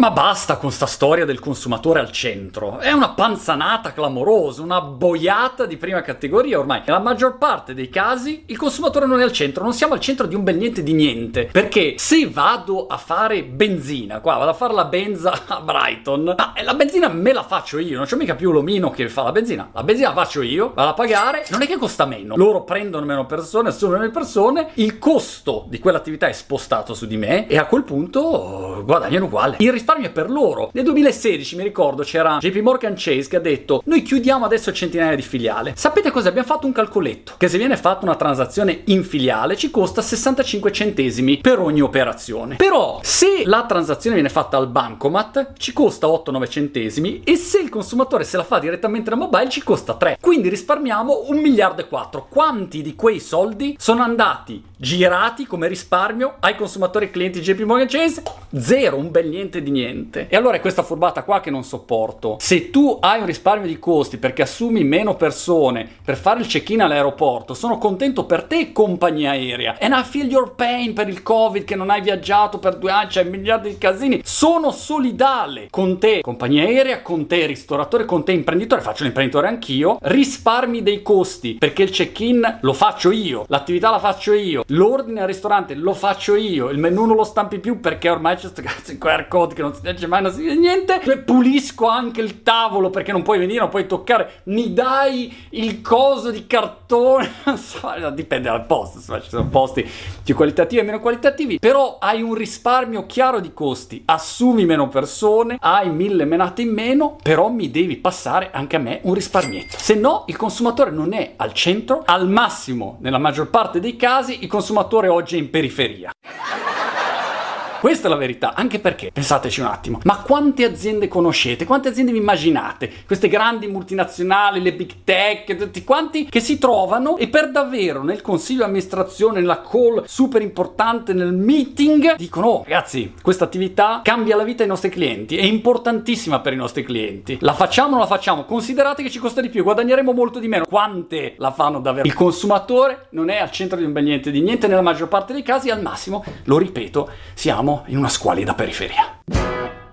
Ma basta con sta storia del consumatore al centro. È una panzanata clamorosa, una boiata di prima categoria ormai. Nella maggior parte dei casi il consumatore non è al centro, non siamo al centro di un bel niente di niente. Perché se vado a fare benzina, qua vado a fare la benza a Brighton, ma la benzina me la faccio io, non c'è mica più l'omino che fa la benzina. La benzina la faccio io, vado a pagare, non è che costa meno. Loro prendono meno persone, assumono meno persone, il costo di quell'attività è spostato su di me e a quel punto guadagnano uguale. Il risparmio è per loro. Nel 2016 mi ricordo c'era JP Morgan Chase che ha detto noi chiudiamo adesso centinaia di filiale. Sapete cosa? Abbiamo fatto un calcoletto che se viene fatta una transazione in filiale ci costa 65 centesimi per ogni operazione. Però se la transazione viene fatta al bancomat ci costa 8-9 centesimi e se il consumatore se la fa direttamente da mobile ci costa 3. Quindi risparmiamo un miliardo e 4. Quanti di quei soldi sono andati girati come risparmio ai consumatori clienti JP Morgan Chase? Zero, un bel niente di niente. E allora è questa furbata qua che non sopporto. Se tu hai un risparmio di costi perché assumi meno persone per fare il check-in all'aeroporto, sono contento per te compagnia aerea. And I feel your pain per il covid che non hai viaggiato per due anni, c'hai miliardi di casini. Sono solidale con te compagnia aerea, con te ristoratore, con te imprenditore, faccio l'imprenditore anch'io. Risparmi dei costi perché il check-in lo faccio io, l'attività la faccio io l'ordine al ristorante lo faccio io, il menù non lo stampi più perché ormai c'è questo cazzo di QR code che non si legge mai, non si vede niente, e pulisco anche il tavolo perché non puoi venire, non puoi toccare, mi dai il coso di cartone, dipende dal posto, insomma, ci sono posti più qualitativi e meno qualitativi, però hai un risparmio chiaro di costi, assumi meno persone, hai mille menate in meno, però mi devi passare anche a me un risparmietto. Se no, il consumatore non è al centro, al massimo, nella maggior parte dei casi, il consumatore oggi è in periferia. Questa è la verità, anche perché, pensateci un attimo, ma quante aziende conoscete? Quante aziende vi immaginate? Queste grandi multinazionali, le big tech, tutti quanti che si trovano e per davvero nel consiglio di amministrazione, nella call super importante, nel meeting, dicono, oh ragazzi, questa attività cambia la vita dei nostri clienti, è importantissima per i nostri clienti. La facciamo o non la facciamo? Considerate che ci costa di più, guadagneremo molto di meno. Quante la fanno davvero? Il consumatore non è al centro di un bel niente di niente nella maggior parte dei casi, al massimo, lo ripeto, siamo in una squalida periferia.